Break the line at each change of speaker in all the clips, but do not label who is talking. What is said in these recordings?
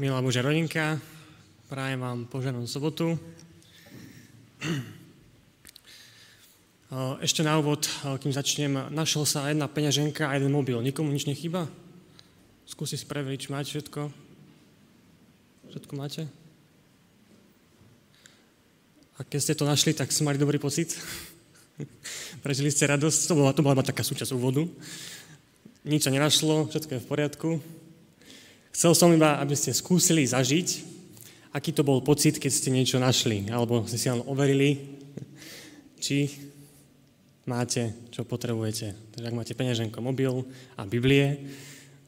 Milá Božia rodinka, prajem vám poženom sobotu. Ešte na úvod, kým začnem, našla sa jedna peňaženka a jeden mobil. Nikomu nič nechýba? Skúsi si preveriť, či máte všetko. Všetko máte? A keď ste to našli, tak ste mali dobrý pocit? Prežili ste radosť? To bola, to bola taká súčasť úvodu. Nič sa nenašlo, všetko je v poriadku. Chcel som iba, aby ste skúsili zažiť, aký to bol pocit, keď ste niečo našli, alebo ste si len overili, či máte, čo potrebujete. Takže ak máte peňaženko, mobil a Biblie,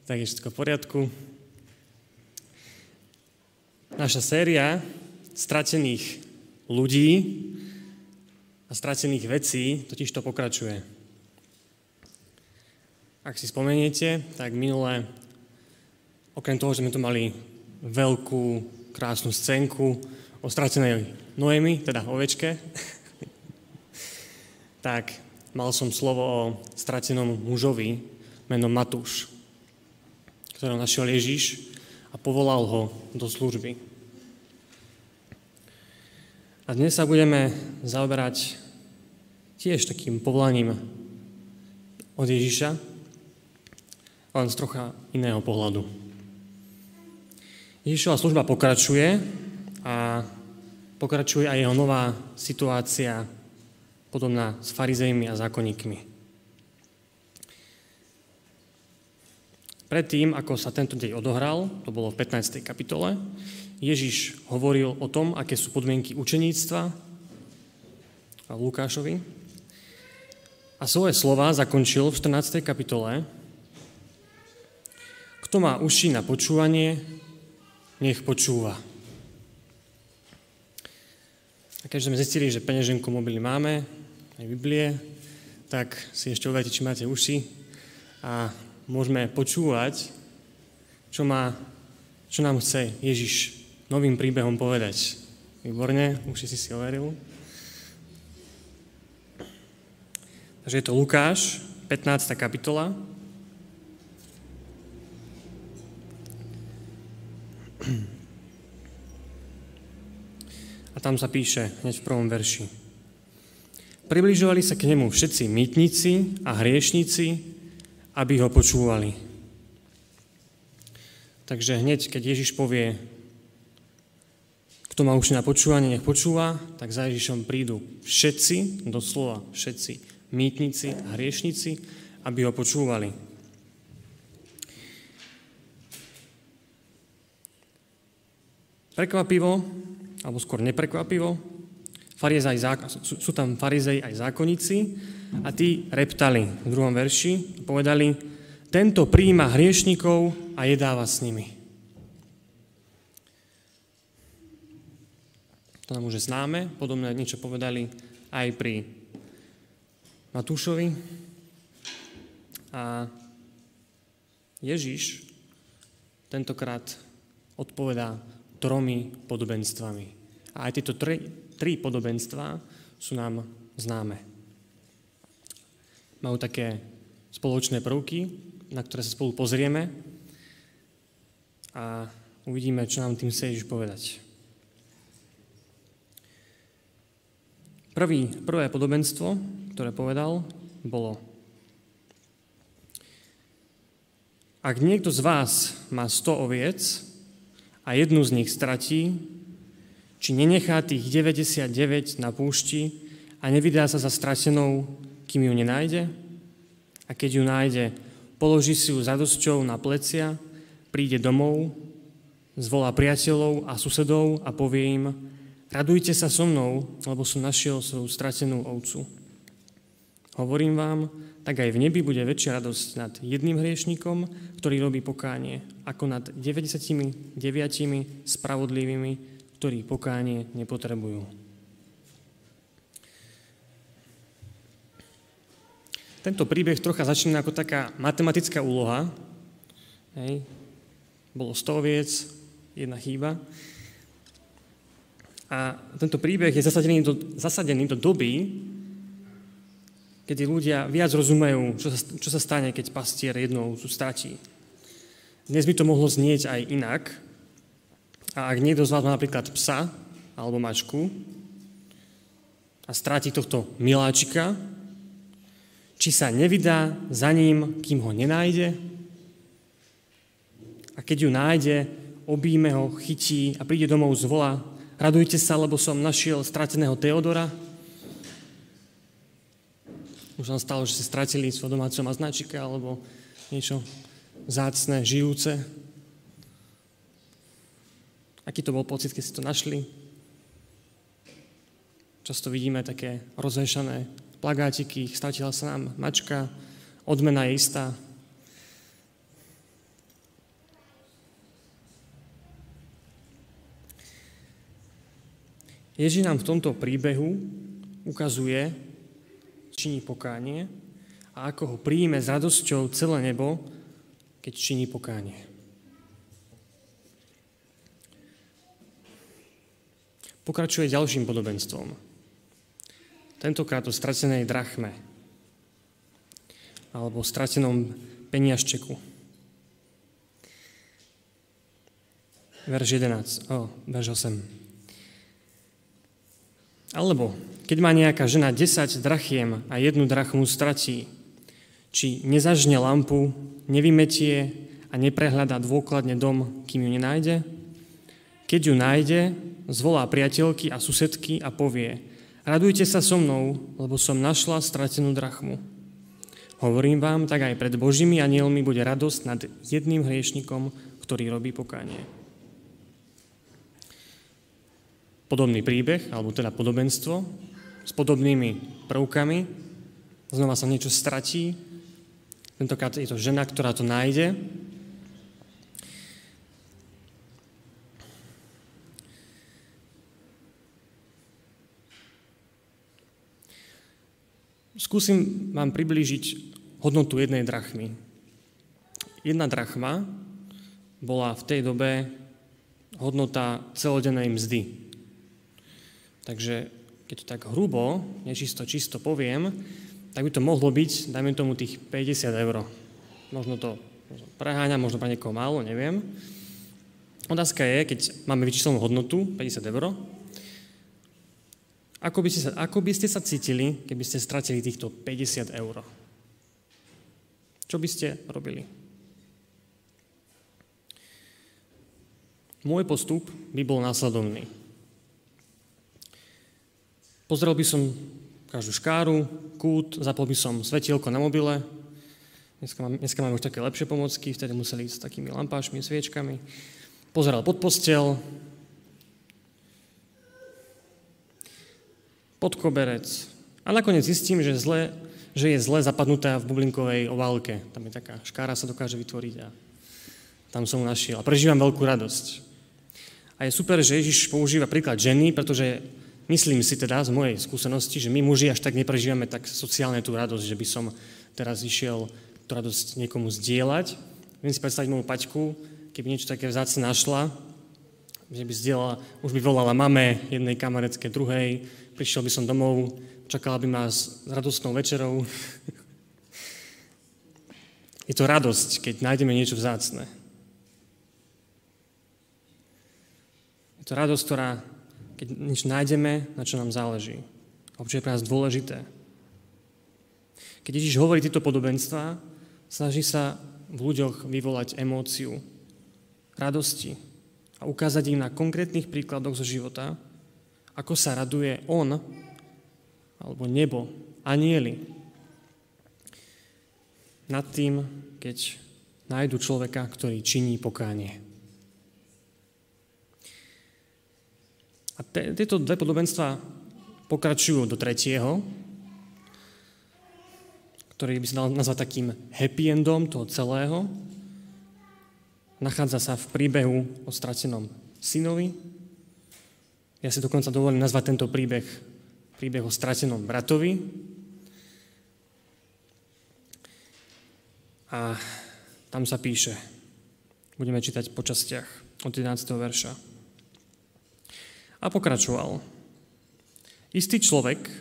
tak je všetko v poriadku. Naša séria stratených ľudí a stratených vecí totiž to pokračuje. Ak si spomeniete, tak minulé Okrem toho, že sme tu mali veľkú, krásnu scénku o stratenej Noemi, teda ovečke, tak mal som slovo o stratenom mužovi menom Matúš, ktorého našiel Ježiš a povolal ho do služby. A dnes sa budeme zaoberať tiež takým povolaním od Ježiša, len z trocha iného pohľadu. Ježišova služba pokračuje a pokračuje aj jeho nová situácia, podobná s farizejmi a zákonníkmi. Predtým, ako sa tento deň odohral, to bolo v 15. kapitole, Ježiš hovoril o tom, aké sú podmienky učeníctva a Lukášovi. A svoje slova zakončil v 14. kapitole. Kto má uši na počúvanie, nech počúva. A keďže sme zistili, že peňaženku mobily máme, aj Biblie, tak si ešte uvedajte, či máte uši a môžeme počúvať, čo, má, čo nám chce Ježiš novým príbehom povedať. Výborne, už si si overil. Takže je to Lukáš, 15. kapitola, A tam sa píše hneď v prvom verši. Približovali sa k nemu všetci mýtnici a hriešnici, aby ho počúvali. Takže hneď, keď Ježiš povie, kto má už na počúvanie, nech počúva, tak za Ježišom prídu všetci, doslova všetci, mýtnici a hriešnici, aby ho počúvali. Prekvapivo, alebo skôr neprekvapivo, farizej, sú, tam farizej aj zákonníci a tí reptali v druhom verši, povedali, tento príjima hriešnikov a jedáva s nimi. To nám už známe, podobné niečo povedali aj pri Matúšovi. A Ježiš tentokrát odpovedá tromi podobenstvami. A aj tieto tri, tri podobenstvá sú nám známe. Majú také spoločné prvky, na ktoré sa spolu pozrieme a uvidíme, čo nám tým chce Ježiš povedať. Prvý, prvé podobenstvo, ktoré povedal, bolo Ak niekto z vás má 100 oviec a jednu z nich stratí, či nenechá tých 99 na púšti a nevydá sa za stratenou, kým ju nenájde? A keď ju nájde, položí si ju zadosťou na plecia, príde domov, zvolá priateľov a susedov a povie im, radujte sa so mnou, lebo som našiel svoju stratenú ovcu. Hovorím vám, tak aj v nebi bude väčšia radosť nad jedným hriešnikom, ktorý robí pokánie, ako nad 99 spravodlivými, ktorí pokánie nepotrebujú. Tento príbeh trocha začína ako taká matematická úloha. Hej. Bolo 100 viec, jedna chýba. A tento príbeh je zasadený do, zasadený do doby, kedy ľudia viac rozumejú, čo sa, čo sa stane, keď pastier jednou sú stratí. Dnes by to mohlo znieť aj inak, A ak niekto z vás má napríklad psa alebo mačku a stráti tohto miláčika, či sa nevydá za ním, kým ho nenájde? A keď ju nájde, obíme ho, chytí a príde domov z vola, radujte sa, lebo som našiel strateného Teodora. Už vám stalo, že ste stratili svoj domáceho maznačika alebo niečo zácne, žijúce. Aký to bol pocit, keď ste to našli? Často vidíme také rozvešané plagátiky, stratila sa nám mačka, odmena je istá. Ježiš nám v tomto príbehu ukazuje, činí pokánie a ako ho príjme s radosťou celé nebo, keď činí pokánie. Pokračuje ďalším podobenstvom. Tentokrát o stratenej drachme alebo stratenom peniažčeku. Verš 11, o, verš 8. Alebo, keď má nejaká žena 10 drachiem a jednu drachmu stratí, či nezažne lampu, nevymetie a neprehľadá dôkladne dom, kým ju nenájde? Keď ju nájde, zvolá priateľky a susedky a povie Radujte sa so mnou, lebo som našla stratenú drachmu. Hovorím vám, tak aj pred Božími anielmi bude radosť nad jedným hriešnikom, ktorý robí pokánie. Podobný príbeh, alebo teda podobenstvo, s podobnými prvkami. Znova sa niečo stratí. Tentokrát je to žena, ktorá to nájde Skúsim vám priblížiť hodnotu jednej drachmy. Jedna drachma bola v tej dobe hodnota celodennej mzdy. Takže keď to tak hrubo, nečisto, čisto poviem, tak by to mohlo byť, dajme tomu, tých 50 eur. Možno to možno preháňa, možno pre niekoho málo, neviem. Otázka je, keď máme vyčíslenú hodnotu 50 eur, ako by, ste sa, ako by ste sa cítili, keby ste stratili týchto 50 eur? Čo by ste robili? Môj postup by bol následovný. Pozrel by som každú škáru, kút, zapol by som svetielko na mobile. Dneska, mám, dneska máme už také lepšie pomocky, vtedy museli ísť s takými lampášmi, sviečkami. Pozeral pod postel, pod koberec. A nakoniec zistím, že, zle, že je zle zapadnutá v bublinkovej oválke. Tam je taká škára sa dokáže vytvoriť a tam som ho našiel. A prežívam veľkú radosť. A je super, že Ježiš používa príklad ženy, pretože myslím si teda z mojej skúsenosti, že my muži až tak neprežívame tak sociálne tú radosť, že by som teraz išiel tú radosť niekomu zdieľať. Viem si predstaviť moju paťku, keby niečo také vzácne našla, že by zdieľala, už by volala mame, jednej kamaretke, druhej, prišiel by som domov, čakala by ma s radostnou večerou. Je to radosť, keď nájdeme niečo vzácne. Je to radosť, ktorá, keď niečo nájdeme, na čo nám záleží. A čo je pre nás dôležité. Keď Ježiš hovorí tieto podobenstva, snaží sa v ľuďoch vyvolať emóciu radosti a ukázať im na konkrétnych príkladoch zo života, ako sa raduje on, alebo nebo, anieli, nad tým, keď nájdu človeka, ktorý činí pokánie. A te, tieto dve podobenstva pokračujú do tretieho, ktorý by sa dal nazvať takým happy endom toho celého. Nachádza sa v príbehu o stratenom synovi, ja si dokonca dovolím nazvať tento príbeh príbeh o stratenom bratovi. A tam sa píše, budeme čítať po častiach od 11. verša. A pokračoval. Istý človek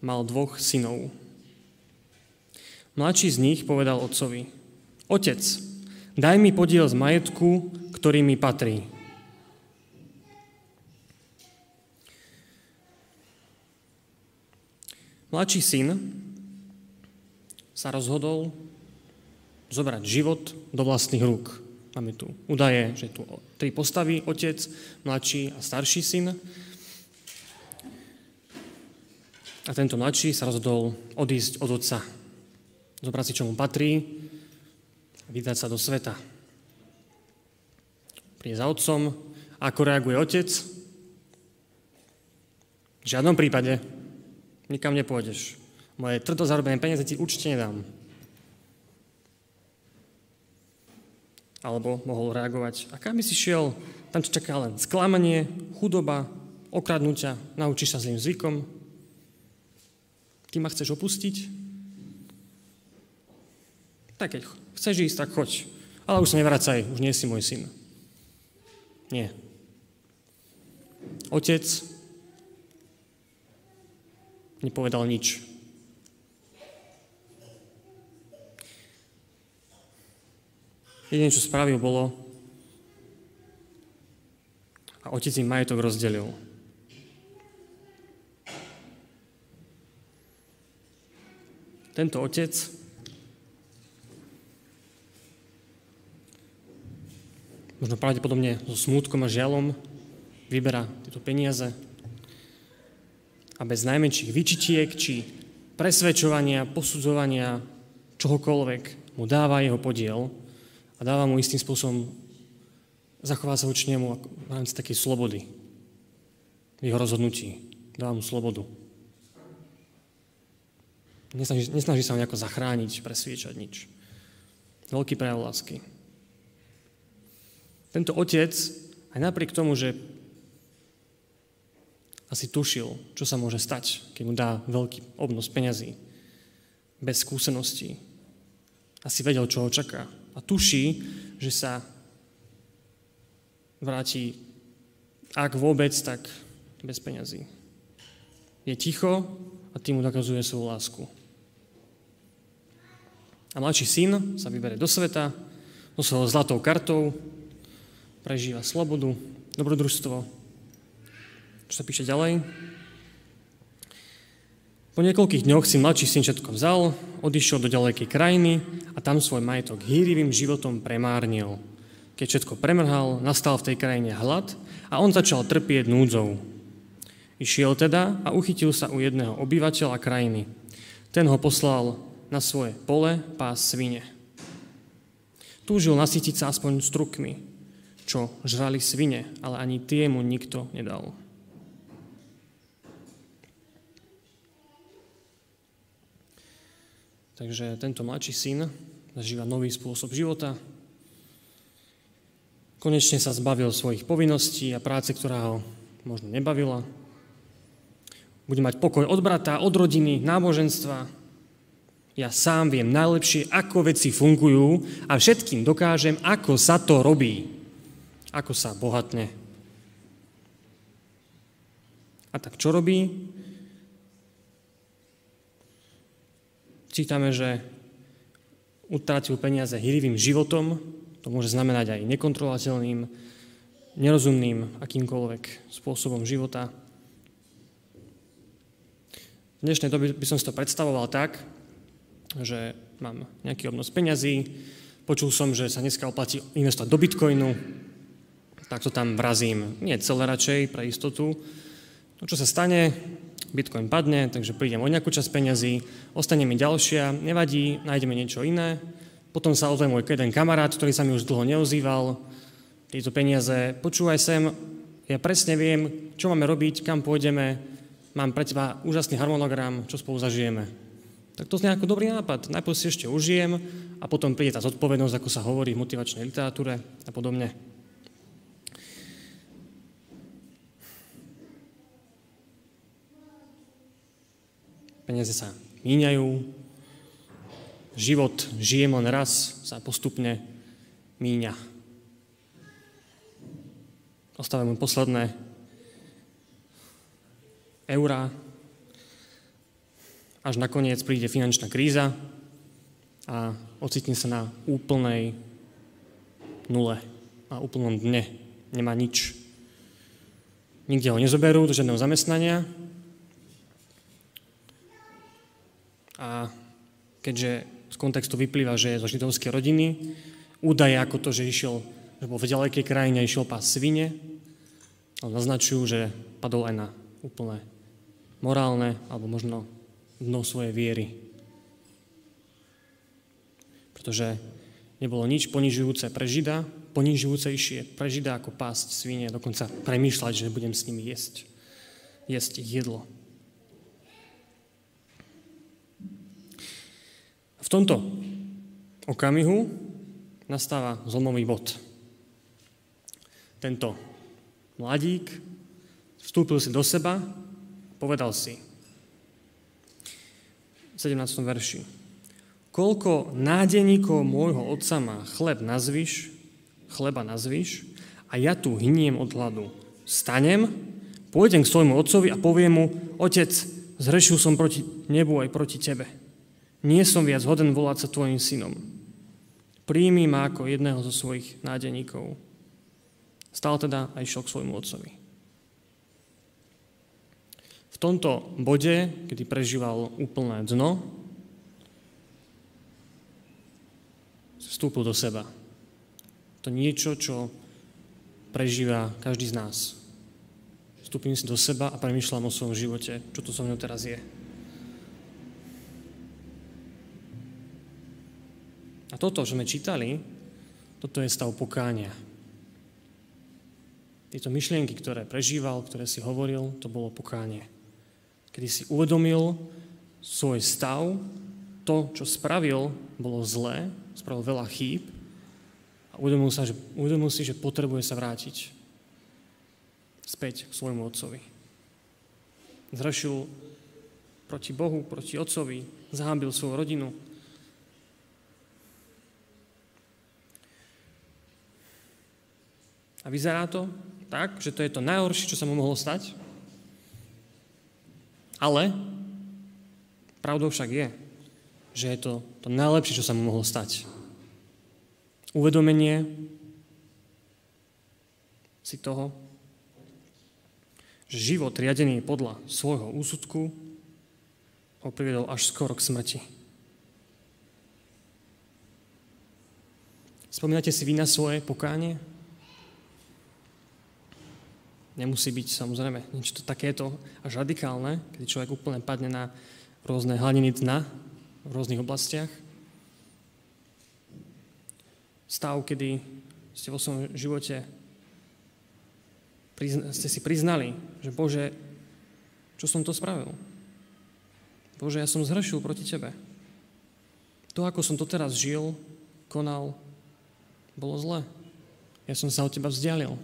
mal dvoch synov. Mladší z nich povedal otcovi, Otec, daj mi podiel z majetku, ktorý mi patrí. Mladší syn sa rozhodol zobrať život do vlastných rúk. Máme tu údaje, že tu tri postavy, otec, mladší a starší syn. A tento mladší sa rozhodol odísť od otca, zobrať si, čo mu patrí vydať sa do sveta. Príde za otcom, ako reaguje otec? V žiadnom prípade nikam nepôjdeš. Moje tvrdo zarobené peniaze ti určite nedám. Alebo mohol reagovať, a kam by si šiel? Tam ťa čaká len sklamanie, chudoba, okradnutia, naučíš sa zlým zvykom. Ty ma chceš opustiť? Tak keď chceš ísť, tak choď. Ale už sa nevracaj, už nie si môj syn. Nie. Otec nepovedal nič. Jediné, čo spravil, bolo a otec im majetok rozdelil. Tento otec možno pravdepodobne so smútkom a žialom vyberá tieto peniaze a bez najmenších vyčitiek či presvedčovania, posudzovania, čohokoľvek mu dáva jeho podiel a dáva mu istým spôsobom, zachová sa voči nemu v rámci takej slobody jeho rozhodnutí. Dáva mu slobodu. Nesnaží, nesnaží sa ho nejako zachrániť, presviečať nič. Veľký prejav lásky. Tento otec, aj napriek tomu, že asi tušil, čo sa môže stať, keď mu dá veľký obnos peňazí, bez skúseností, asi vedel, čo ho čaká a tuší, že sa vráti, ak vôbec, tak bez peňazí. Je ticho a tým mu dokazuje svoju lásku. A mladší syn sa vybere do sveta, so svojou zlatou kartou, prežíva slobodu, dobrodružstvo. Čo sa píše ďalej? Po niekoľkých dňoch si mladší syn všetko vzal, odišiel do ďalekej krajiny a tam svoj majetok hýrivým životom premárnil. Keď všetko premrhal, nastal v tej krajine hlad a on začal trpieť núdzou. Išiel teda a uchytil sa u jedného obyvateľa krajiny. Ten ho poslal na svoje pole pás svine. Túžil nasytiť sa aspoň strukmi, čo žrali svine, ale ani tie mu nikto nedal. Takže tento mladší syn zažíva nový spôsob života. Konečne sa zbavil svojich povinností a práce, ktorá ho možno nebavila. Bude mať pokoj od brata, od rodiny, náboženstva. Ja sám viem najlepšie, ako veci fungujú a všetkým dokážem, ako sa to robí. Ako sa bohatne. A tak čo robí? Čítame, že utratil peniaze hýrivým životom, to môže znamenať aj nekontrolovateľným, nerozumným akýmkoľvek spôsobom života. V dnešnej dobe by som si to predstavoval tak, že mám nejaký obnos peňazí, počul som, že sa dneska oplatí investovať do bitcoinu, tak to tam vrazím. Nie celé radšej, pre istotu. To, čo sa stane, Bitcoin padne, takže prídem o nejakú časť peňazí, ostane mi ďalšia, nevadí, nájdeme niečo iné. Potom sa ozve môj jeden kamarát, ktorý sa mi už dlho neozýval, tieto peniaze, počúvaj sem, ja presne viem, čo máme robiť, kam pôjdeme, mám pre teba úžasný harmonogram, čo spolu zažijeme. Tak to je ako dobrý nápad. Najprv si ešte užijem a potom príde tá zodpovednosť, ako sa hovorí v motivačnej literatúre a podobne. Peniaze sa míňajú, život žijem len raz, sa postupne míňa. Ostávajú mu posledné eurá, až nakoniec príde finančná kríza a ocitne sa na úplnej nule, na úplnom dne. Nemá nič. Nikde ho nezoberú do žiadneho zamestnania, A keďže z kontextu vyplýva, že je zo židovskej rodiny, údaje ako to, že išiel, že bol v ďalekej krajine, išiel pás svine, ale naznačujú, že padol aj na úplné morálne alebo možno dno svojej viery. Pretože nebolo nič ponižujúce pre Žida, ponižujúcejšie pre Žida ako pásť svine, dokonca premýšľať, že budem s nimi jesť, jesť ich jedlo. Tomto okamihu nastáva zlomový bod. Tento mladík vstúpil si do seba, povedal si v 17. verši Koľko nádeníkov môjho otca má chleb nazviš, chleba nazviš a ja tu hyniem od hladu. Stanem, pôjdem k svojmu otcovi a poviem mu, otec, zrešil som proti nebu aj proti tebe nie som viac hoden volať sa tvojim synom. Príjmi ma ako jedného zo svojich nádeníkov. Stal teda a išiel svojmu otcovi. V tomto bode, kedy prežíval úplné dno, vstúpil do seba. To niečo, čo prežíva každý z nás. Vstúpim si do seba a premyšľam o svojom živote, čo to so mnou teraz je. A toto, čo sme čítali, toto je stav pokánia. Tieto myšlienky, ktoré prežíval, ktoré si hovoril, to bolo pokánie. Kedy si uvedomil svoj stav, to, čo spravil, bolo zlé, spravil veľa chýb a uvedomil, sa, že, uvedomil si, že potrebuje sa vrátiť späť k svojmu otcovi. Zrešil proti Bohu, proti otcovi, zahábil svoju rodinu, A vyzerá to tak, že to je to najhoršie, čo sa mu mohlo stať. Ale pravdou však je, že je to to najlepšie, čo sa mu mohlo stať. Uvedomenie si toho, že život riadený podľa svojho úsudku ho priviedol až skoro k smrti. Spomínate si vy na svoje pokánie? Nemusí byť samozrejme niečo takéto až radikálne, keď človek úplne padne na rôzne hladiny dna v rôznych oblastiach. Stav, kedy ste vo svojom živote ste si priznali, že Bože, čo som to spravil? Bože, ja som zhrešil proti Tebe. To, ako som to teraz žil, konal, bolo zle. Ja som sa od Teba vzdialil.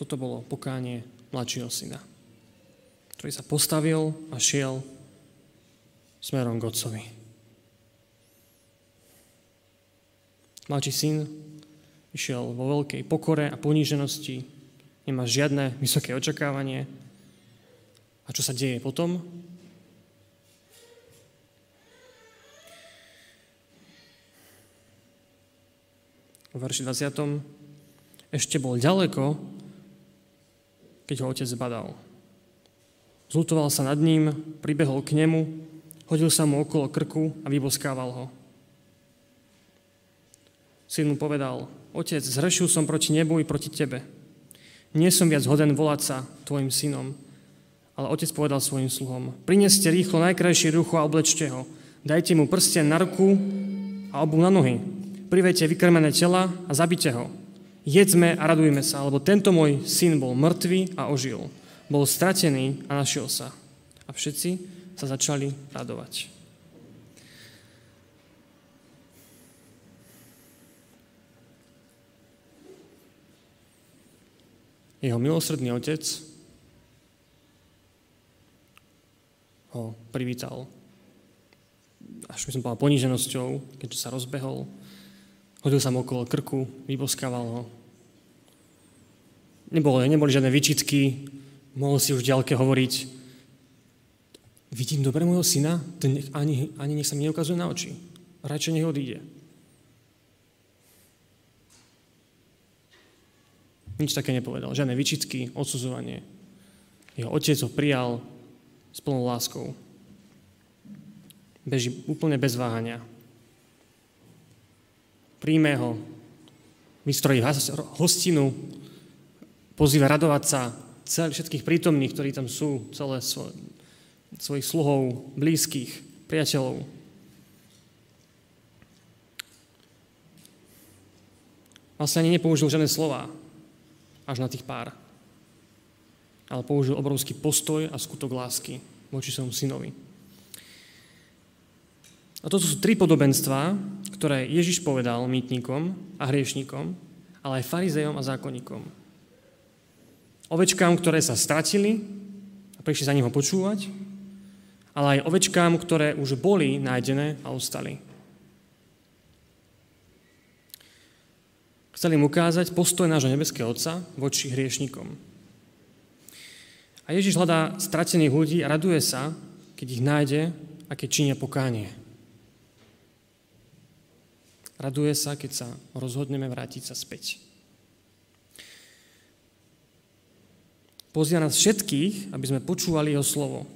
Toto bolo pokánie mladšieho syna, ktorý sa postavil a šiel smerom k otcovi. Mladší syn išiel vo veľkej pokore a poníženosti, nemá žiadne vysoké očakávanie. A čo sa deje potom? V verši 20. Ešte bol ďaleko keď ho otec zbadal. Zlutoval sa nad ním, pribehol k nemu, hodil sa mu okolo krku a vyboskával ho. Syn mu povedal, otec, zhrešil som proti nebu i proti tebe. Nie som viac hoden volať sa tvojim synom. Ale otec povedal svojim sluhom, prineste rýchlo najkrajšie rucho a oblečte ho. Dajte mu prsten na ruku a obu na nohy. Privejte vykrmené tela a zabite ho jedzme a radujme sa, lebo tento môj syn bol mŕtvý a ožil. Bol stratený a našiel sa. A všetci sa začali radovať. Jeho milosrdný otec ho privítal až by som povedal poníženosťou, keďže sa rozbehol Hodil sa mu okolo krku, vyboskával ho. Nebolo, neboli žiadne výčitky, mohol si už ďalke hovoriť, vidím dobre môjho syna, ten nech, ani, ani nech sa mi neukazuje na oči. Radšej nech odíde. Nič také nepovedal. Žiadne vyčitky, odsudzovanie. Jeho otec ho prijal s plnou láskou. Beží úplne bez váhania. Príjme ho, vystrojí hostinu, pozýva radovať sa celých všetkých prítomných, ktorí tam sú, celé svoj, svojich sluhov, blízkych, priateľov. Vlastne ani nepoužil žiadne slova až na tých pár. Ale použil obrovský postoj a skutok lásky voči svojmu synovi. A toto sú tri podobenstvá, ktoré Ježiš povedal mýtnikom a hriešnikom, ale aj farizejom a zákonníkom. Ovečkám, ktoré sa stratili a prišli za ním ho počúvať, ale aj ovečkám, ktoré už boli nájdené a ostali. Chceli mu ukázať postoj nášho nebeského Otca voči hriešnikom. A Ježiš hľadá stratených ľudí a raduje sa, keď ich nájde a keď činia pokánie. Raduje sa, keď sa rozhodneme vrátiť sa späť. Pozýva nás všetkých, aby sme počúvali jeho slovo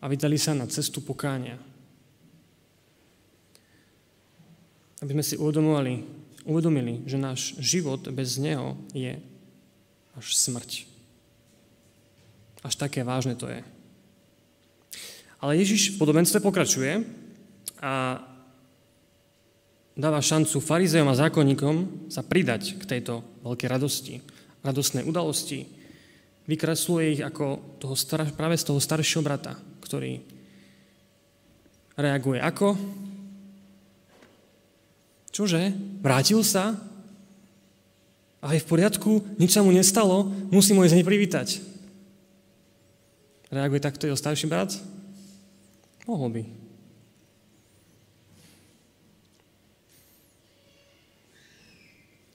a vydali sa na cestu pokánia. Aby sme si uvedomovali, uvedomili, že náš život bez neho je až smrť. Až také vážne to je. Ale Ježiš v podobenstve pokračuje a dáva šancu farizejom a zákonníkom sa pridať k tejto veľkej radosti, radostnej udalosti. Vykresluje ich ako toho star- práve z toho staršieho brata, ktorý reaguje ako? Čože? Vrátil sa? A je v poriadku, nič sa mu nestalo, musím ho ísť privítať. Reaguje takto jeho starší brat? Mohol by.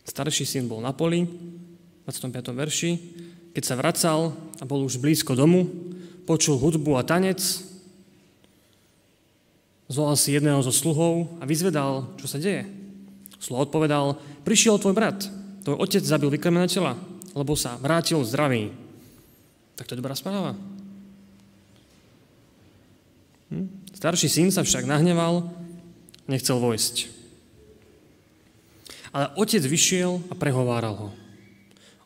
Starší syn bol na poli, v 25. verši. Keď sa vracal a bol už blízko domu, počul hudbu a tanec, zvolal si jedného zo sluhov a vyzvedal, čo sa deje. Sluha odpovedal, prišiel tvoj brat, tvoj otec zabil vykrmené tela, lebo sa vrátil zdravý. Tak to je dobrá správa. Hm? Starší syn sa však nahneval, nechcel vojsť. Ale otec vyšiel a prehováral ho.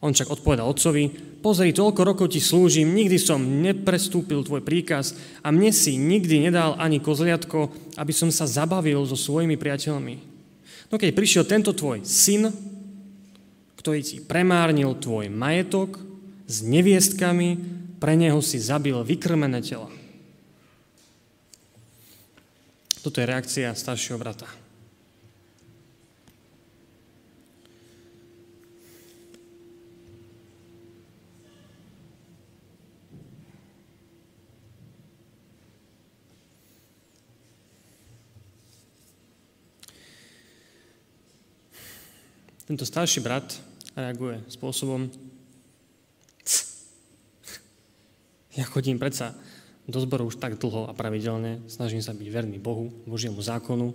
On však odpovedal otcovi, pozri, toľko rokov ti slúžim, nikdy som neprestúpil tvoj príkaz a mne si nikdy nedal ani kozliatko, aby som sa zabavil so svojimi priateľmi. No keď prišiel tento tvoj syn, ktorý ti premárnil tvoj majetok s neviestkami, pre neho si zabil vykrmené tela. Toto je reakcia staršieho brata. Tento starší brat reaguje spôsobom, ja chodím predsa do zboru už tak dlho a pravidelne, snažím sa byť verný Bohu, Božiemu zákonu,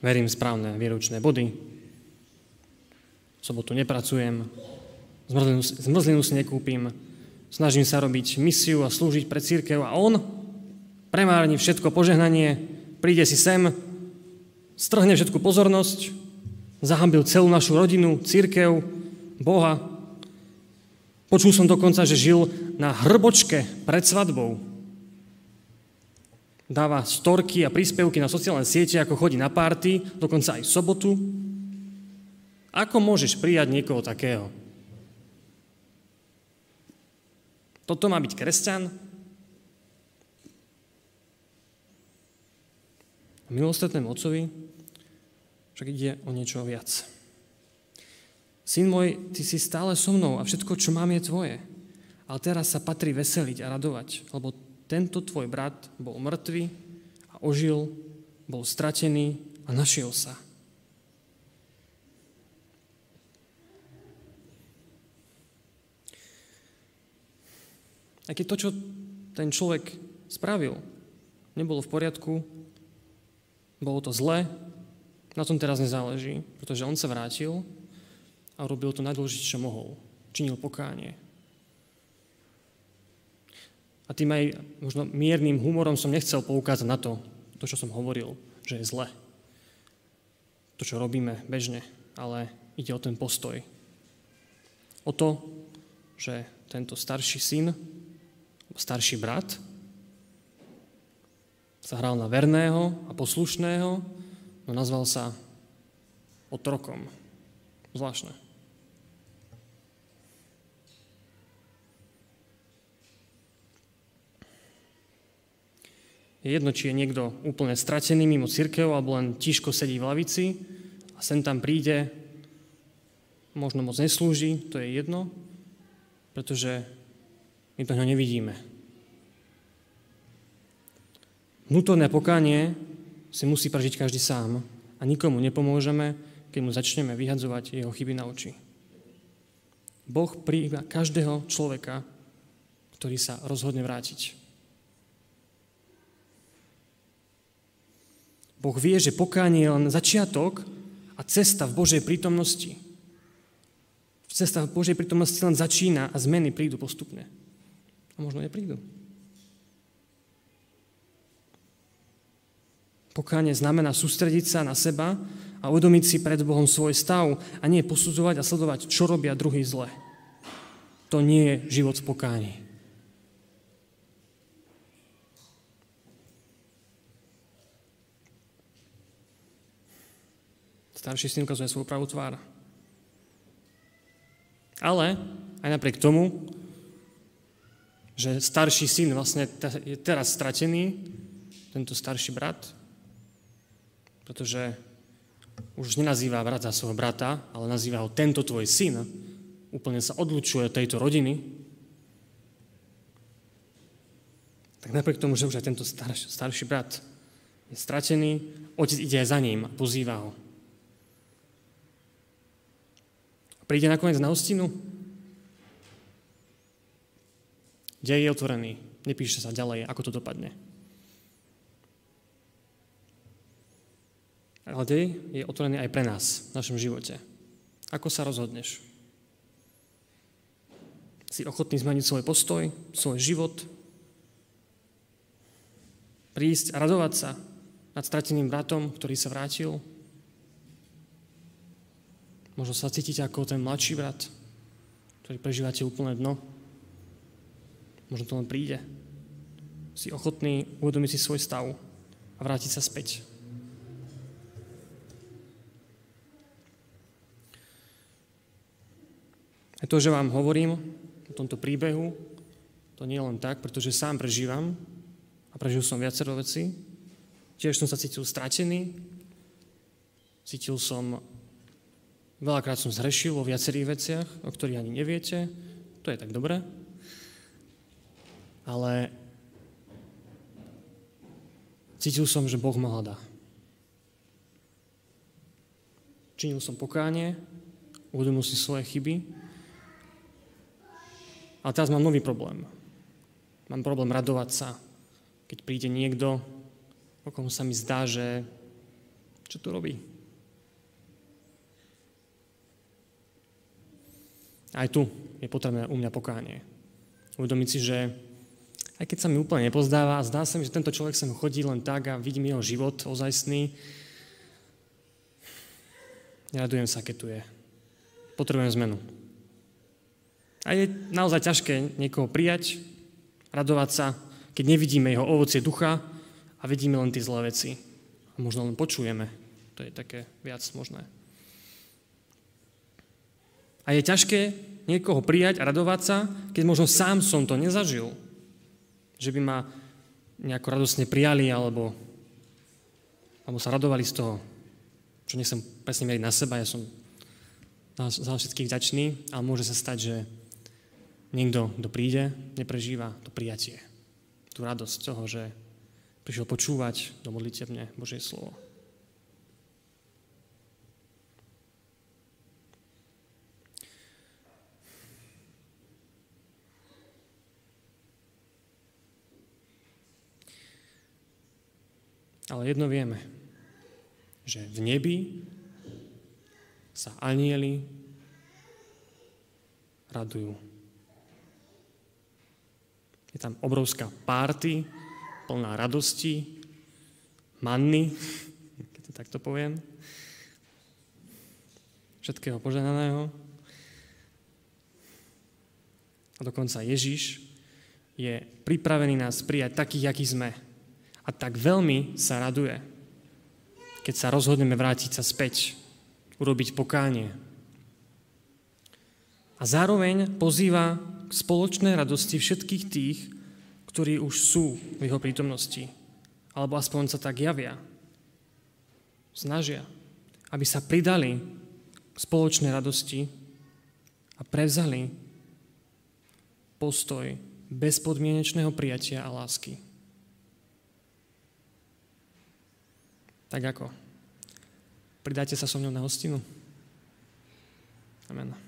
verím správne výročné body, v sobotu nepracujem, zmrzlinu, zmrzlinu si nekúpim, snažím sa robiť misiu a slúžiť pre církev a on premárni všetko požehnanie, príde si sem, strhne všetku pozornosť, zahambil celú našu rodinu, církev, Boha. Počul som dokonca, že žil na hrbočke pred svadbou. Dáva storky a príspevky na sociálne siete, ako chodí na párty, dokonca aj v sobotu. Ako môžeš prijať niekoho takého? Toto má byť kresťan? Milostretnému otcovi však ide o niečo viac. Syn môj, ty si stále so mnou a všetko, čo mám, je tvoje. Ale teraz sa patrí veseliť a radovať, lebo tento tvoj brat bol mŕtvý a ožil, bol stratený a našiel sa. A keď to, čo ten človek spravil, nebolo v poriadku, bolo to zlé, na tom teraz nezáleží, pretože on sa vrátil a robil to najdôležitejšie, čo mohol. Činil pokánie. A tým aj možno miernym humorom som nechcel poukázať na to, to, čo som hovoril, že je zle. To, čo robíme bežne, ale ide o ten postoj. O to, že tento starší syn, starší brat, sa hral na verného a poslušného, no nazval sa otrokom. Zvláštne. Je jedno, či je niekto úplne stratený mimo církev, alebo len tiško sedí v lavici a sem tam príde, možno moc neslúži, to je jedno, pretože my to nevidíme. Vnútorné pokánie si musí prežiť každý sám a nikomu nepomôžeme, keď mu začneme vyhadzovať jeho chyby na oči. Boh prijíma každého človeka, ktorý sa rozhodne vrátiť. Boh vie, že pokánie je len začiatok a cesta v Božej prítomnosti. Cesta v Božej prítomnosti len začína a zmeny prídu postupne. A možno neprídu. Pokánie znamená sústrediť sa na seba a uvedomiť si pred Bohom svoj stav a nie posudzovať a sledovať, čo robia druhý zle. To nie je život v pokání. Starší syn ukazuje svoju pravú tvár. Ale aj napriek tomu, že starší syn vlastne je teraz stratený, tento starší brat, pretože už nenazýva brat za svojho brata, ale nazýva ho tento tvoj syn, úplne sa odlučuje od tejto rodiny, tak napriek tomu, že už aj tento starší, starší brat je stratený, otec ide aj za ním a pozýva ho. Príde nakoniec na hostinu? Dej je otvorený. Nepíše sa ďalej, ako to dopadne. Ale dej je otvorený aj pre nás v našom živote. Ako sa rozhodneš? Si ochotný zmeniť svoj postoj, svoj život, prísť a radovať sa nad strateným bratom, ktorý sa vrátil, Možno sa cítite ako ten mladší brat, ktorý prežívate úplné dno. Možno to len príde. Si ochotný uvedomiť si svoj stav a vrátiť sa späť. A to, že vám hovorím o tomto príbehu, to nie je len tak, pretože sám prežívam a prežil som viacero veci. Tiež som sa cítil stratený, cítil som Veľakrát som zhrešil vo viacerých veciach, o ktorých ani neviete. To je tak dobré. Ale cítil som, že Boh ma hľadá. Činil som pokánie, uvedomil si svoje chyby. Ale teraz mám nový problém. Mám problém radovať sa, keď príde niekto, o kom sa mi zdá, že čo tu robí? Aj tu je potrebné u mňa pokánie. Uvedomiť si, že aj keď sa mi úplne nepozdáva a zdá sa mi, že tento človek sem chodí len tak a vidím jeho život ozajstný, neradujem sa, keď tu je. Potrebujem zmenu. A je naozaj ťažké niekoho prijať, radovať sa, keď nevidíme jeho ovocie ducha a vidíme len tie zlé veci. A možno len počujeme. To je také viac možné. A je ťažké niekoho prijať a radovať sa, keď možno sám som to nezažil. Že by ma nejako radosne prijali alebo, alebo sa radovali z toho. Čo nechcem presne meriť na seba, ja som za všetkých vďačný, ale môže sa stať, že niekto, kto príde, neprežíva to prijatie. Tú radosť toho, že prišiel počúvať do modlitevne Božie slovo. Ale jedno vieme, že v nebi sa anieli radujú. Je tam obrovská párty, plná radosti, manny, keď to takto poviem, všetkého požehnaného. A dokonca Ježiš je pripravený nás prijať takých, akí sme. A tak veľmi sa raduje, keď sa rozhodneme vrátiť sa späť, urobiť pokánie. A zároveň pozýva spoločnej radosti všetkých tých, ktorí už sú v jeho prítomnosti. Alebo aspoň sa tak javia. Snažia, aby sa pridali k spoločnej radosti a prevzali postoj bezpodmienečného prijatia a lásky. Tak ako? Pridáte sa so mnou na hostinu? Amen.